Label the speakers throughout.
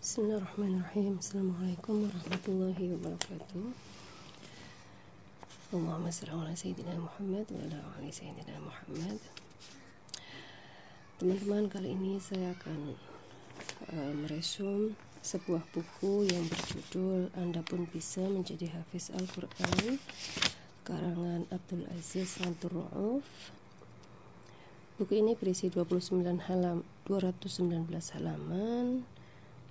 Speaker 1: Bismillahirrahmanirrahim. Assalamualaikum warahmatullahi wabarakatuh. Allahumma salli ala Sayyidina Muhammad wa ala ali Sayyidina Muhammad. Teman-teman kali ini saya akan uh, meresum sebuah buku yang berjudul Anda pun bisa menjadi hafiz Al-Quran karangan Abdul Aziz Lantur Ra'uf Buku ini berisi 29 halam 219 halaman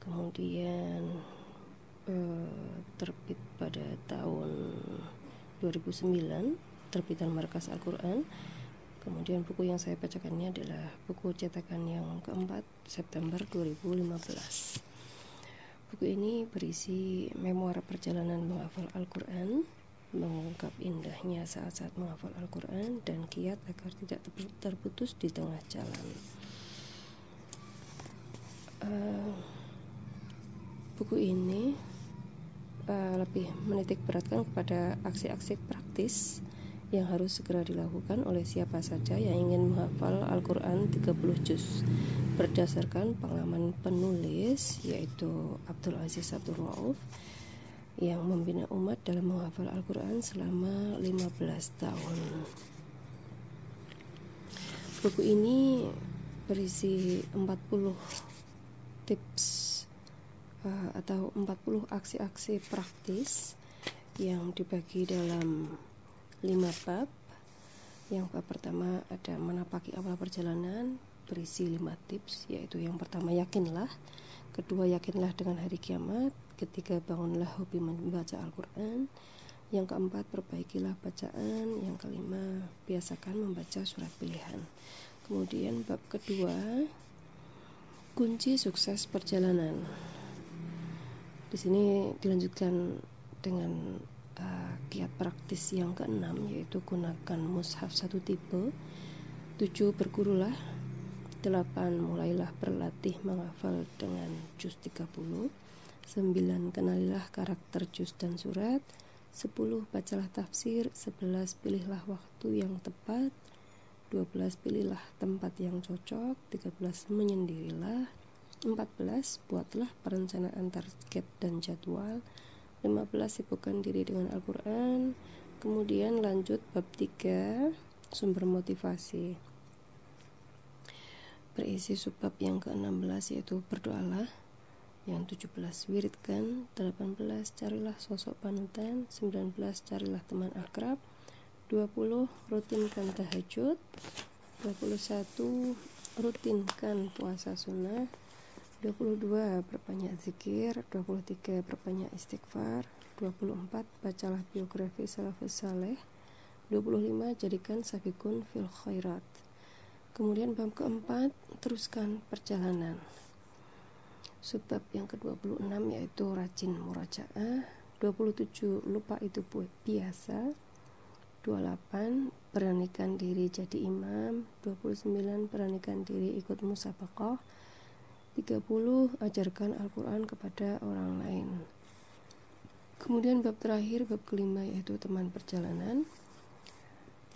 Speaker 1: kemudian eh, terbit pada tahun 2009 terbitan Markas Al-Quran. Kemudian buku yang saya bacakan ini adalah buku cetakan yang keempat September 2015 buku ini berisi memoir perjalanan menghafal Al-Quran mengungkap indahnya saat-saat menghafal Al-Quran dan kiat agar tidak terputus di tengah jalan. Uh, buku ini uh, lebih menitik beratkan kepada aksi-aksi praktis yang harus segera dilakukan oleh siapa saja yang ingin menghafal Al-Quran 30 juz berdasarkan pengalaman penulis yaitu Abdul Aziz Abdul Rauf yang membina umat dalam menghafal Al-Quran selama 15 tahun. Buku ini berisi 40 tips uh, atau 40 aksi-aksi praktis yang dibagi dalam 5 bab. Yang bab pertama ada menapaki awal perjalanan berisi 5 tips yaitu yang pertama yakinlah, kedua yakinlah dengan hari kiamat, ketiga bangunlah hobi membaca Al-Qur'an, yang keempat perbaikilah bacaan, yang kelima biasakan membaca surat pilihan. Kemudian bab kedua kunci sukses perjalanan. Di sini dilanjutkan dengan uh, kiat praktis yang keenam yaitu gunakan mushaf satu tipe. Tujuh bergurulah. Delapan mulailah berlatih menghafal dengan juz 30. Sembilan kenalilah karakter juz dan surat. Sepuluh bacalah tafsir. Sebelas pilihlah waktu yang tepat. Dua belas pilihlah tempat yang cocok. Tiga belas menyendirilah. 14. Buatlah perencanaan target dan jadwal. 15. Sibukkan diri dengan Al-Quran. Kemudian lanjut bab 3 Sumber motivasi. Berisi subbab yang ke-16 yaitu berdoalah. Yang 17 wiridkan. 18 carilah sosok panutan. 19 carilah teman akrab. 20 rutinkan tahajud. 21 rutinkan puasa sunnah 22 berbanyak zikir 23 berbanyak istighfar 24 bacalah biografi salafus saleh 25 jadikan sabikun fil khairat. Kemudian bab keempat teruskan perjalanan. Sebab yang ke-26 yaitu rajin murajaah. 27 lupa itu biasa. 28 beranikan diri jadi imam. 29 beranikan diri ikut musabaqah 30. Ajarkan Al-Quran kepada orang lain. Kemudian bab terakhir, bab kelima yaitu teman perjalanan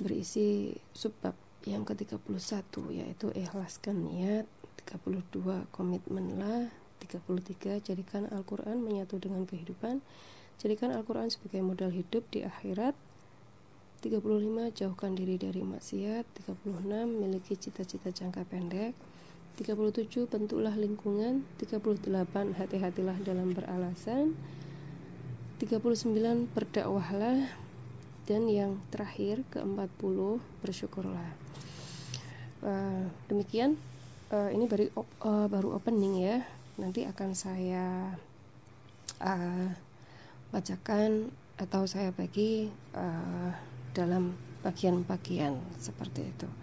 Speaker 1: berisi subbab yang ke-31 yaitu ikhlaskan niat, 32 komitmenlah, 33 jadikan Al-Quran menyatu dengan kehidupan, jadikan Al-Quran sebagai modal hidup di akhirat, 35 jauhkan diri dari maksiat, 36 miliki cita-cita jangka pendek, 37 bentuklah lingkungan. 38 hati-hatilah dalam beralasan. 39 berdakwahlah. Dan yang terakhir ke-40 bersyukurlah. Uh, demikian. Uh, ini baru uh, baru opening ya. Nanti akan saya uh, bacakan atau saya bagi uh, dalam bagian-bagian seperti itu